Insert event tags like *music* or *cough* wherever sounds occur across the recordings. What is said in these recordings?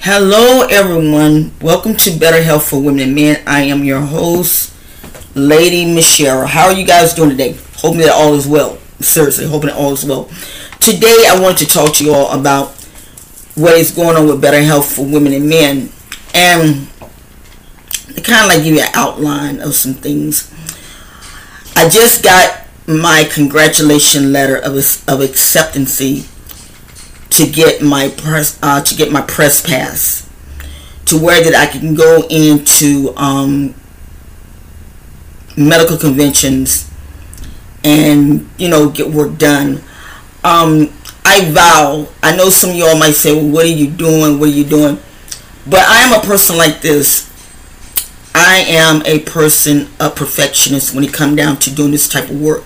Hello, everyone. Welcome to Better Health for Women and Men. I am your host, Lady Michelle. How are you guys doing today? Hoping that all is well. Seriously, hoping that all is well. Today, I want to talk to you all about what is going on with Better Health for Women and Men, and kind of like give you an outline of some things. I just got my congratulation letter of of acceptance to get my press uh, to get my press pass to where that I can go into um, medical conventions and you know get work done. Um, I vow. I know some of y'all might say, "Well, what are you doing? What are you doing?" But I am a person like this. I am a person, a perfectionist when it come down to doing this type of work.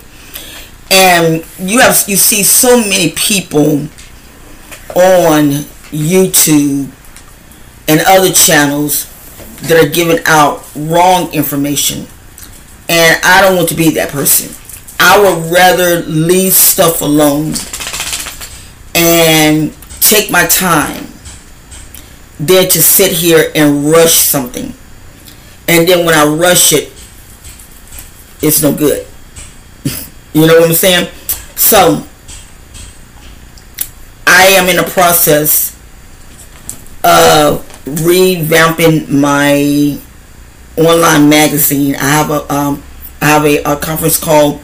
And you have you see so many people on YouTube and other channels that are giving out wrong information. And I don't want to be that person. I would rather leave stuff alone and take my time than to sit here and rush something. And then when I rush it, it's no good. *laughs* you know what I'm saying? So, I am in the process of revamping my online magazine. I have a um, I have a, a, conference call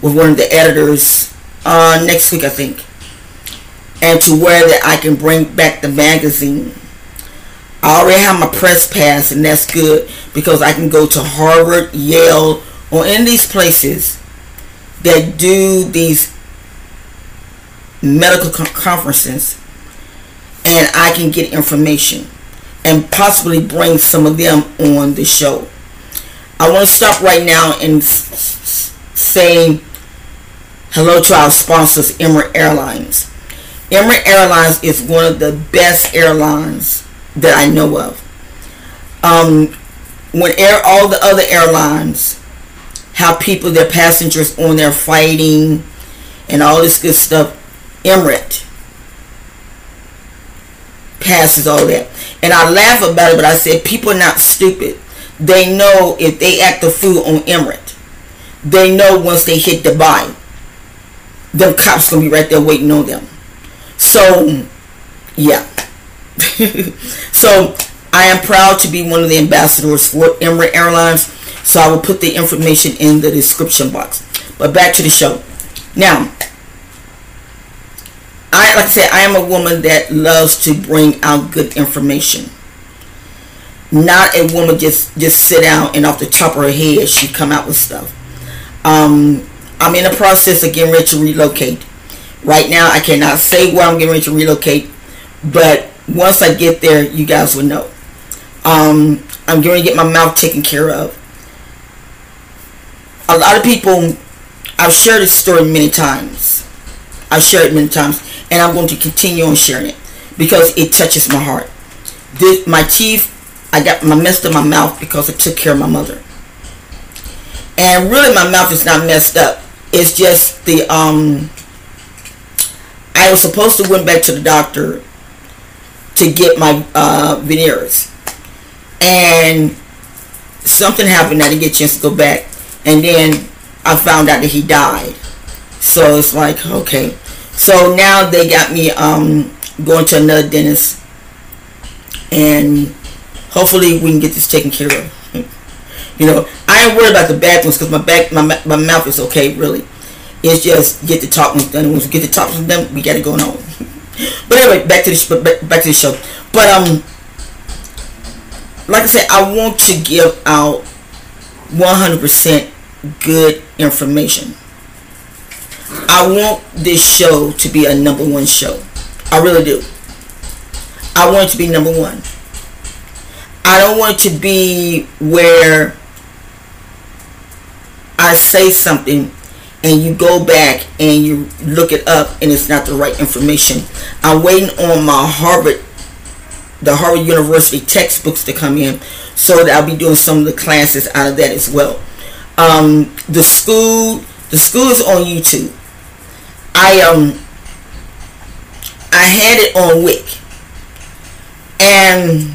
with one of the editors uh, next week, I think, and to where that I can bring back the magazine. I already have my press pass, and that's good because I can go to Harvard, Yale, or of these places that do these medical conferences and I can get information and possibly bring some of them on the show. I want to stop right now and say hello to our sponsors, Emirates Airlines. Emirates Airlines is one of the best airlines that I know of. Um, when air, all the other airlines have people, their passengers on there fighting and all this good stuff, Emirate passes all that. And I laugh about it, but I said people are not stupid. They know if they act the fool on Emirate, they know once they hit Dubai, them cops gonna be right there waiting on them. So, yeah. *laughs* so I am proud to be one of the ambassadors for Emirates Airlines. So I will put the information in the description box. But back to the show. Now, I like I said, I am a woman that loves to bring out good information. Not a woman just just sit down and off the top of her head she come out with stuff. Um, I'm in the process of getting ready to relocate. Right now, I cannot say where I'm getting ready to relocate, but once I get there, you guys will know. Um, I'm going to get my mouth taken care of. A lot of people, I've shared this story many times. I've shared it many times and I'm going to continue on sharing it because it touches my heart. This, my teeth, I got my messed up my mouth because I took care of my mother. And really my mouth is not messed up. It's just the um I was supposed to went back to the doctor to get my uh, veneers. And something happened. I didn't get a chance to go back. And then I found out that he died. So it's like, okay. So now they got me um, going to another dentist, and hopefully we can get this taken care of. you know, I ain't worried about the bad ones because my back, my my mouth is okay. Really, it's just get the top ones done. Once we get the top ones done, we got it going on. *laughs* but anyway, back to the back to the show. But um, like I said, I want to give out 100% good information. I want this show to be a number one show. I really do. I want it to be number one. I don't want it to be where I say something and you go back and you look it up and it's not the right information. I'm waiting on my Harvard, the Harvard University textbooks to come in so that I'll be doing some of the classes out of that as well. Um, the school, the school is on YouTube. I um I had it on Wick. And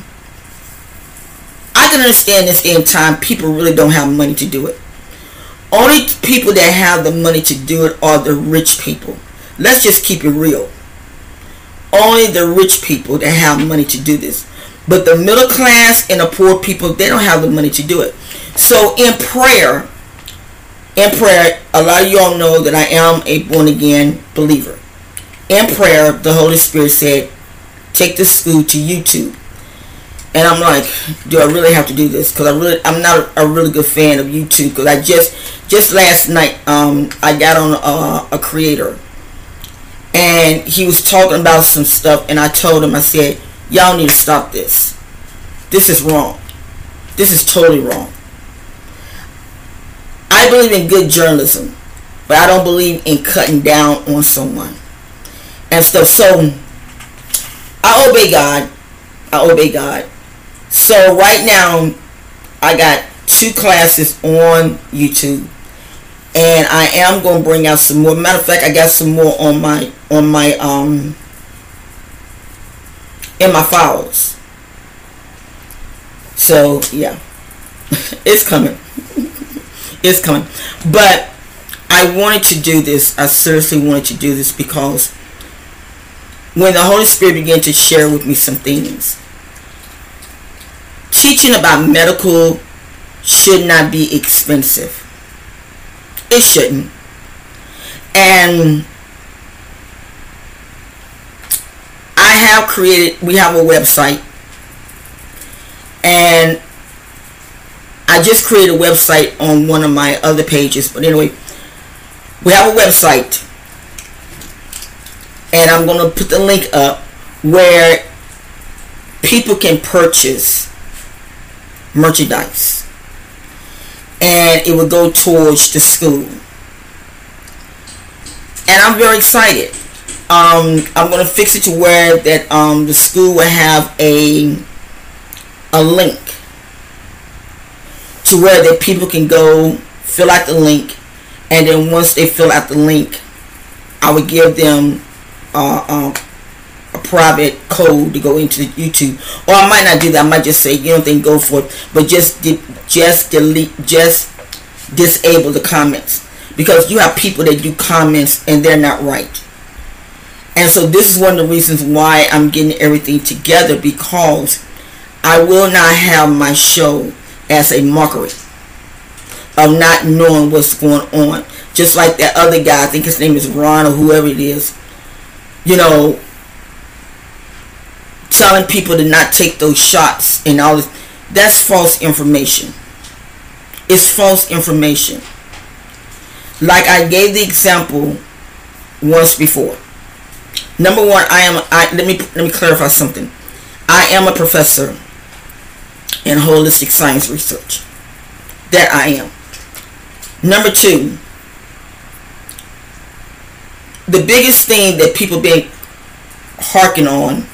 I can understand this and time, people really don't have money to do it. Only people that have the money to do it are the rich people. Let's just keep it real. Only the rich people that have money to do this. But the middle class and the poor people, they don't have the money to do it. So in prayer, in prayer, a lot of y'all know that I am a born again believer. In prayer, the Holy Spirit said, take this school to YouTube. And I'm like, do I really have to do this? Because I really, I'm not a, really good fan of YouTube. Because I just, just last night, um, I got on a, a creator, and he was talking about some stuff, and I told him, I said, y'all need to stop this. This is wrong. This is totally wrong. I believe in good journalism, but I don't believe in cutting down on someone and stuff. So I obey God. I obey God. So right now, I got two classes on YouTube, and I am going to bring out some more. Matter of fact, I got some more on my on my um in my files. So yeah, *laughs* it's coming. It's coming. But I wanted to do this. I seriously wanted to do this because when the Holy Spirit began to share with me some things, teaching about medical should not be expensive. It shouldn't. And I have created, we have a website. And I just created a website on one of my other pages. But anyway, we have a website. And I'm going to put the link up where people can purchase merchandise. And it will go towards the school. And I'm very excited. Um, I'm going to fix it to where that um, the school will have a a link to where that people can go fill out the link and then once they fill out the link I would give them uh, uh, a private code to go into YouTube. Or I might not do that I might just say you don't think go for it but just de- just delete just disable the comments. Because you have people that do comments and they're not right. And so this is one of the reasons why I'm getting everything together because I will not have my show as a mockery of not knowing what's going on. Just like that other guy, I think his name is Ron or whoever it is, you know, telling people to not take those shots and all this. That's false information. It's false information. Like I gave the example once before. Number one, I am. I let me let me clarify something. I am a professor in holistic science research. That I am. Number two, the biggest thing that people been harking on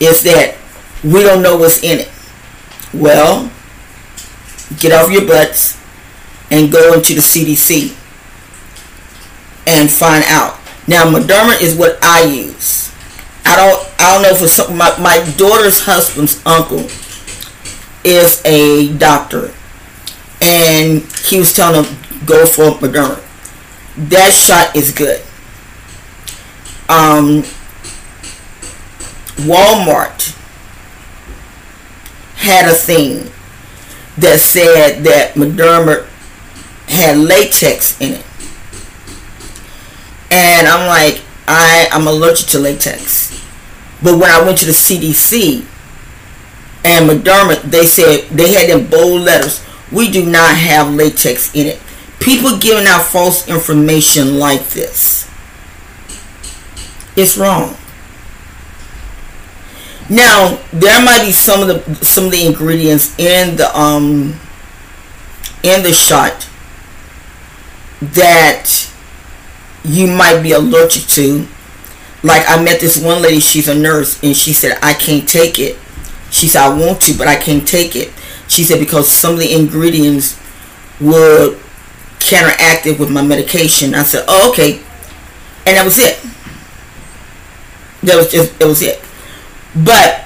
is that we don't know what's in it. Well, get off your butts and go into the CDC and find out. Now, Moderna is what I use. I don't. I don't know for some. My my daughter's husband's uncle is a doctor, and he was telling him go for Moderna. That shot is good. Um, Walmart had a thing that said that Moderna had latex in it. And I'm like, I, I'm allergic to latex. But when I went to the CDC, and Moderna, they said they had in bold letters, we do not have latex in it. People giving out false information like this. It's wrong. Now, there might be some of the some of the ingredients in the um in the shot that you might be allergic to. Like I met this one lady, she's a nurse, and she said, I can't take it she said, I want to, but I can't take it. She said, because some of the ingredients would counteract it with my medication. I said, oh, okay. And that was it. That was just, it was it. But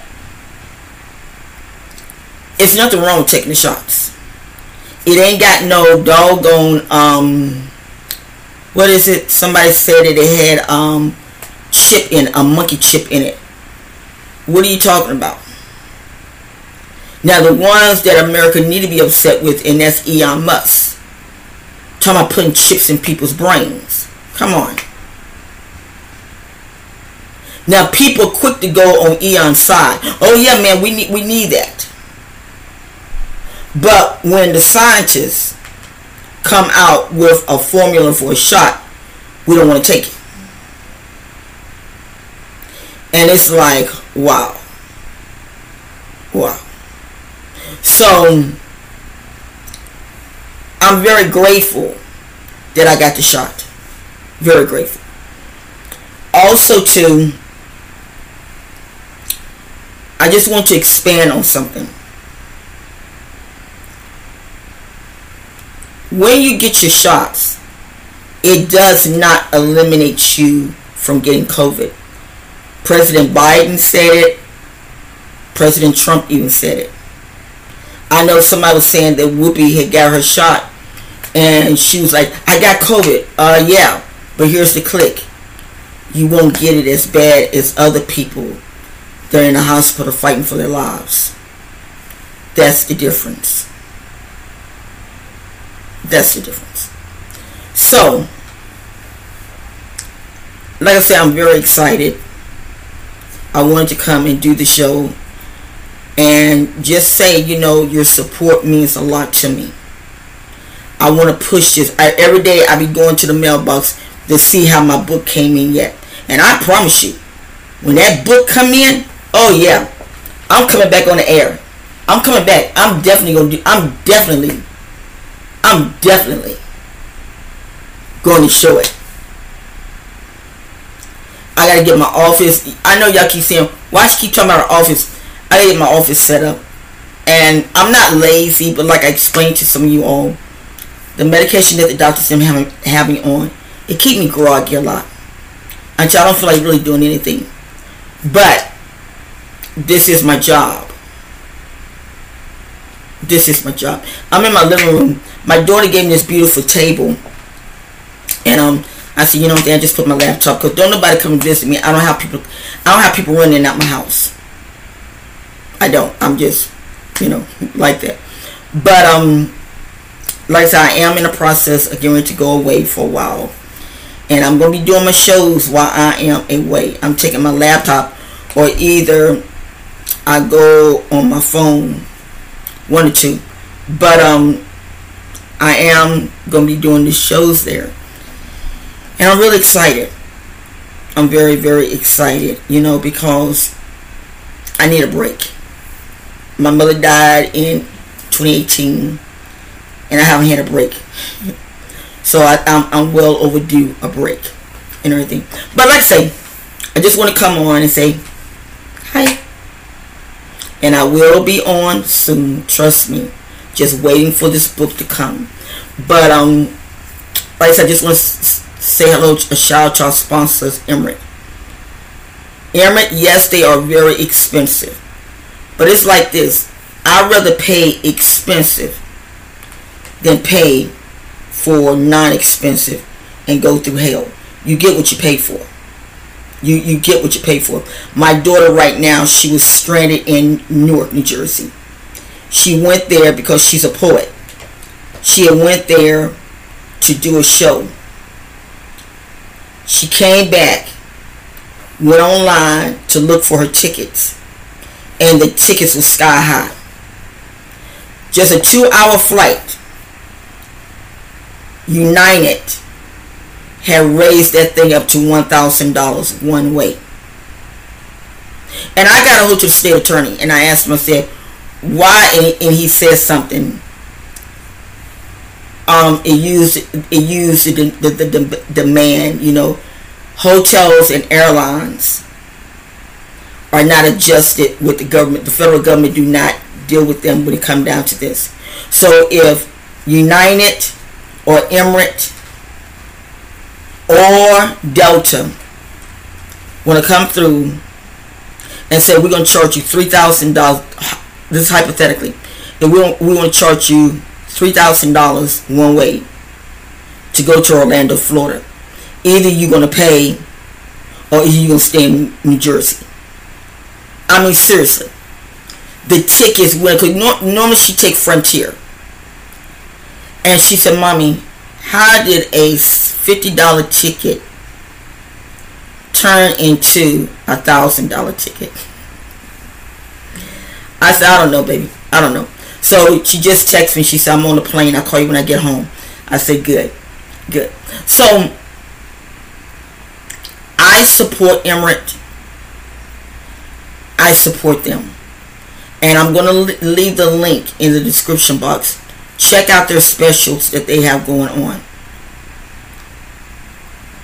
it's nothing wrong with taking the shots. It ain't got no doggone um what is it? Somebody said that it had um chip in a monkey chip in it. What are you talking about? Now the ones that America need to be upset with, and that's Elon Musk. Talking about putting chips in people's brains. Come on. Now people quick to go on Elon's side. Oh yeah, man, we need we need that. But when the scientists come out with a formula for a shot, we don't want to take it. And it's like, wow. Wow. So, I'm very grateful that I got the shot. Very grateful. Also, too, I just want to expand on something. When you get your shots, it does not eliminate you from getting COVID. President Biden said it. President Trump even said it. I know somebody was saying that Whoopi had got her shot and she was like, I got COVID. Uh, yeah, but here's the click. You won't get it as bad as other people that are in the hospital fighting for their lives. That's the difference. That's the difference. So, like I said, I'm very excited. I wanted to come and do the show and just say, you know, your support means a lot to me. I want to push this. I, every day I be going to the mailbox to see how my book came in yet. And I promise you, when that book come in, oh yeah, I'm coming back on the air. I'm coming back. I'm definitely going to do, I'm definitely, I'm definitely going to show it. I got to get my office. I know y'all keep saying, why she keep talking about our office? I get my office set up. And I'm not lazy, but like I explained to some of you all, the medication that the doctors have having, having on, it keep me groggy a lot. Until I don't feel like really doing anything. But this is my job. This is my job. I'm in my living room. My daughter gave me this beautiful table. And um I said, you know what, I just put my laptop because don't nobody come and visit me. I don't have people I don't have people running out my house. I don't. I'm just, you know, like that. But um, like I said, I am in the process of getting to go away for a while, and I'm gonna be doing my shows while I am away. I'm taking my laptop, or either I go on my phone, one or two. But um, I am gonna be doing the shows there, and I'm really excited. I'm very, very excited, you know, because I need a break my mother died in 2018 and I haven't had a break. So I, am I'm, I'm well overdue a break and everything. But like I say, I just want to come on and say hi. And I will be on soon. Trust me. Just waiting for this book to come. But um, like I said, I just want to say hello, a shout out to our sponsors, Emirate. Emirate, yes, they are very expensive. But it's like this. I'd rather pay expensive than pay for non-expensive and go through hell. You get what you pay for. You you get what you pay for. My daughter right now, she was stranded in Newark, New Jersey. She went there because she's a poet. She went there to do a show. She came back, went online to look for her tickets and the tickets were sky high. Just a two hour flight. United had raised that thing up to $1,000 one way. And I got a hold to the state attorney and I asked him, I said, why? And, he said something. Um, it used it used the, the, the, the demand, you know, hotels and airlines are not adjusted with the government. The federal government do not deal with them when it comes down to this. So if United or Emirates or Delta want to come through and say we're going to charge you $3,000, this is hypothetically, and we we want to charge you three thousand dollars one way to go to Orlando, Florida. Either you're gonna pay, or you're gonna stay in New Jersey. I mean, seriously, the tickets went. Cause normally she take Frontier, and she said, "Mommy, how did a fifty dollar ticket turn into a thousand dollar ticket?" I said, "I don't know, baby. I don't know." So she just texted me. She said, "I'm on the plane. I'll call you when I get home." I said, "Good, good." So I support Emirates. I support them. And I'm going to leave the link in the description box. Check out their specials that they have going on.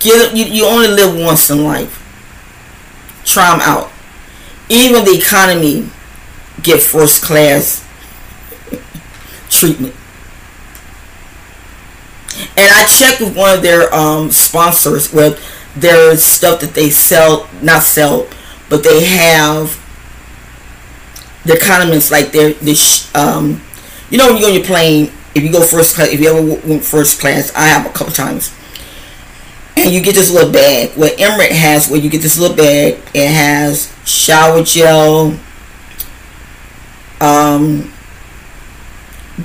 Get, you, you only live once in life. Try them out. Even the economy get first class *laughs* treatment. And I checked with one of their um, sponsors with their stuff that they sell, not sell, but they have the condiments like they're this um you know when you go on your plane if you go first class if you ever went first class I have a couple times and you get this little bag. What Emirate has where you get this little bag. It has shower gel um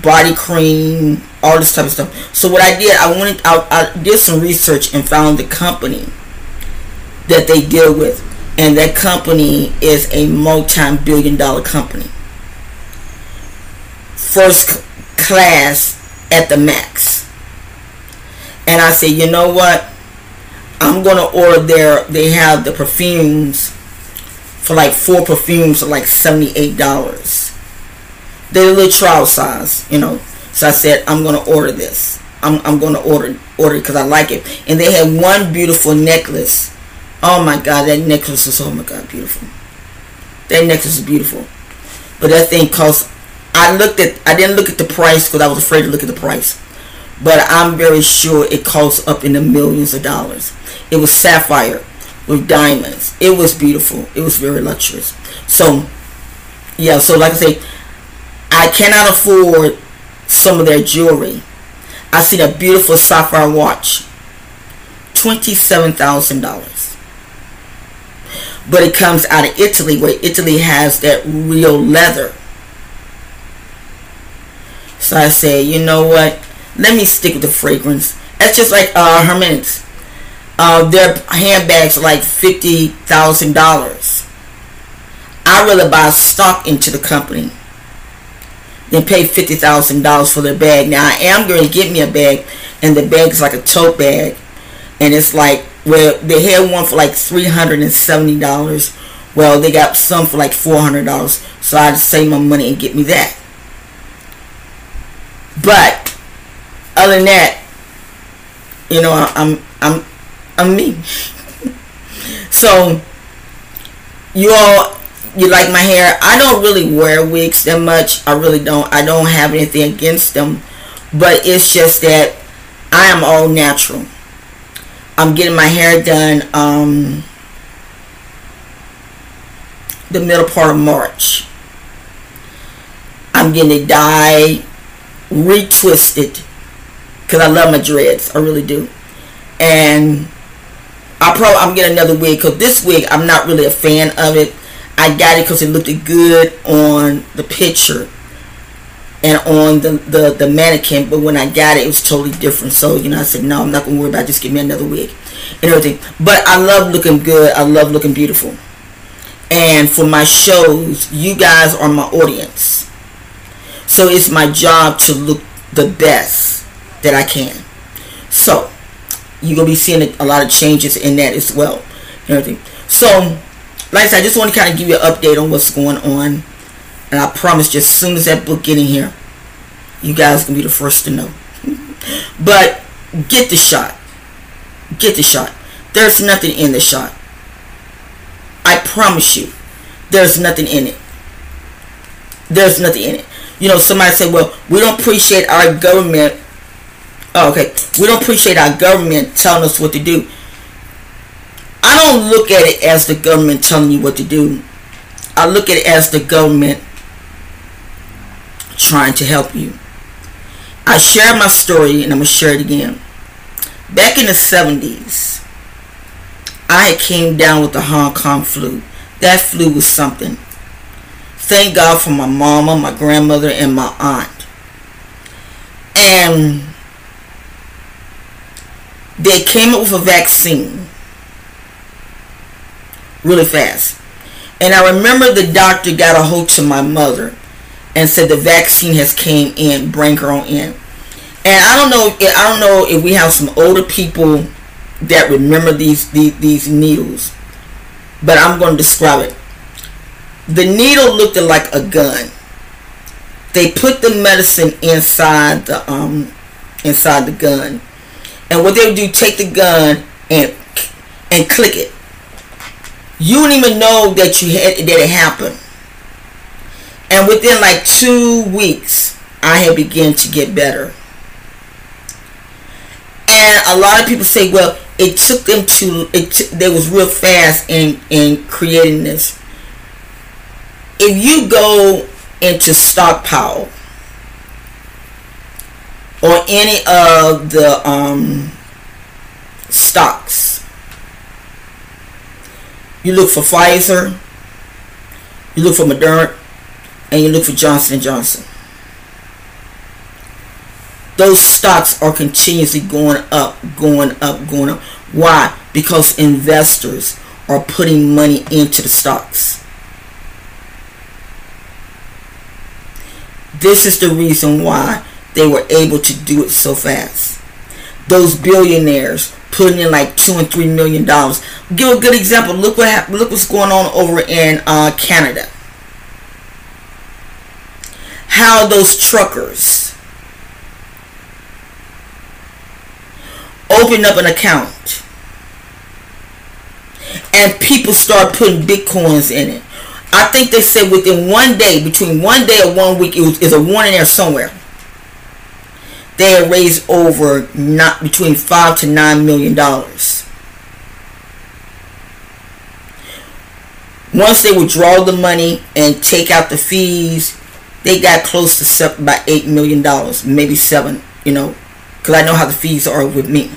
body cream all this type of stuff. So what I did I went I, I did some research and found the company that they deal with and that company is a multi-billion dollar company. First class at the max. And I said you know what? I'm gonna order their they have the perfumes for like four perfumes for like $78 they're a little trial size you know. So I said I'm gonna order this. I'm, I'm gonna order order because I like it. And they had one beautiful necklace Oh my God, that necklace is oh my God, beautiful. That necklace is beautiful. But that thing cost. I looked at. I didn't look at the price because I was afraid to look at the price. But I'm very sure it cost up in the millions of dollars. It was sapphire with diamonds. It was beautiful. It was very luxurious. So, yeah. So like I say, I cannot afford some of their jewelry. I see a beautiful sapphire watch. Twenty-seven thousand dollars but it comes out of Italy where Italy has that real leather. So I say, you know what? Let me stick with the fragrance. That's just like uh, Hermes. Uh, their handbags are like fifty thousand dollars. I rather buy stock into the company than pay fifty thousand dollars for their bag. Now I am going to get me a bag, and the bag is like a tote bag, and it's like where they had one for like $370. Well, they got some for like $400. So I to save my money and get me that. But other than that, you know, I'm I'm I'm me. *laughs* so you all you like my hair. I don't really wear wigs that much. I really don't. I don't have anything against them. But it's just that I am all natural. I'm getting my hair done um, the middle part of March. I'm getting it dyed, retwisted, because I love my dreads. I really do. And I probably I'm getting another wig because this wig I'm not really a fan of it. I got it because it looked good on the picture and on the, the, the mannequin, but when I got it, it was totally different. So, you know, I said, no, I'm not going to worry about it. Just give me another wig and everything. But I love looking good. I love looking beautiful. And for my shows, you guys are my audience. So it's my job to look the best that I can. So, you're going to be seeing a lot of changes in that as well. And everything. So, like I said, I just want to kind of give you an update on what's going on and I promise you, as soon as that book get in here, you guys can be the first to know. *laughs* but get the shot. Get the shot. There's nothing in the shot. I promise you, there's nothing in it. There's nothing in it. You know, somebody said, well, we don't appreciate our government. Oh, okay. We don't appreciate our government telling us what to do. I don't look at it as the government telling you what to do. I look at it as the government trying to help you. I shared my story and I'm going to share it again. Back in the 70s, I came down with the Hong Kong flu. That flu was something. Thank God for my mama, my grandmother, and my aunt. And they came up with a vaccine really fast. And I remember the doctor got a hold to my mother and said the vaccine has came in, bring her on in. And I don't know, I don't know if we have some older people that remember these, these, these needles, but I'm going to describe it. The needle looked like a gun. They put the medicine inside the um inside the gun, and what they would do, take the gun and and click it. You didn't even know that you had that it happened. And within like two weeks, I had begun to get better. And a lot of people say, well, it took them to it t- they was real fast in in creating this if you go into stockpile or any of the um, stocks you look for Pfizer you look for Moderna and you look for Johnson & Johnson those stocks are continuously going up, going up, going up. Why? Because investors are putting money into the stocks. This is the reason why they were able to do it so fast. Those billionaires putting in like two and three million dollars. Give a good example. Look what. Look what's going on over in uh, Canada. How those truckers open up an account and people start putting bitcoins in it. I think they said within one day, between one day or one week, it was is a warning there somewhere. They had raised over not between five to nine million dollars. Once they withdraw the money and take out the fees, they got close to seven, about eight million dollars, maybe seven. You know, because I know how the fees are with me.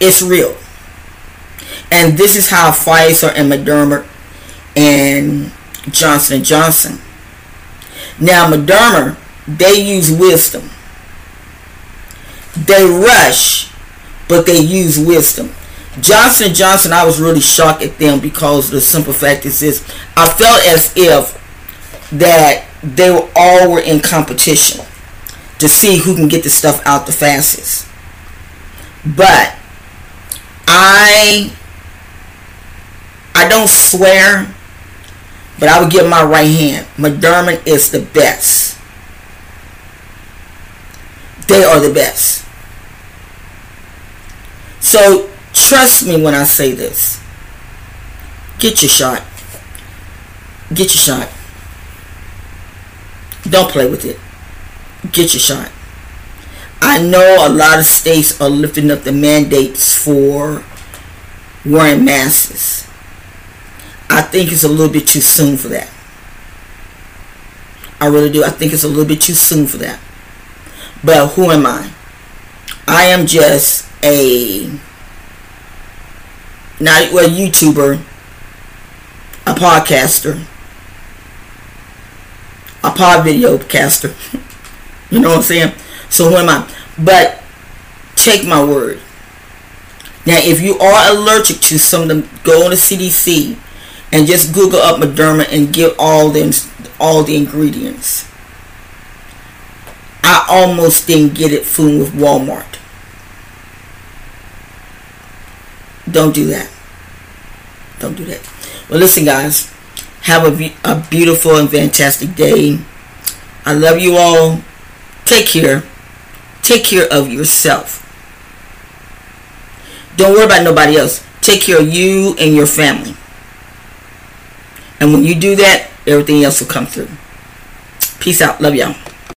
It's real. And this is how Pfizer and Moderna and Johnson & Johnson. Now, Moderna, they use wisdom. They rush, but they use wisdom. Johnson & Johnson, I was really shocked at them because the simple fact is this. I felt as if that they were all were in competition to see who can get the stuff out the fastest. But I I don't swear, but I would give my right hand. Moderna is the best. They are the best. So trust me when I say this. Get your shot. Get your shot. Don't play with it. Get your shot. I know a lot of states are lifting up the mandates for wearing masks. I think it's a little bit too soon for that. I really do. I think it's a little bit too soon for that. But who am I? I am just a not a YouTuber, a podcaster, a pod video caster. *laughs* you know what I'm saying? So who am I? But take my word. Now, if you are allergic to some of them, go on the CDC and just Google up Moderna and get all them all the ingredients. I almost didn't get it food with Walmart. Don't do that. Don't do that. Well, listen, guys. Have a, a beautiful and fantastic day. I love you all. Take care. Take care of yourself. Don't worry about nobody else. Take care of you and your family. And when you do that, everything else will come through. Peace out. Love y'all.